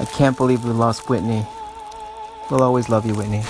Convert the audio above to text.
I can't believe we lost Whitney. We'll always love you, Whitney.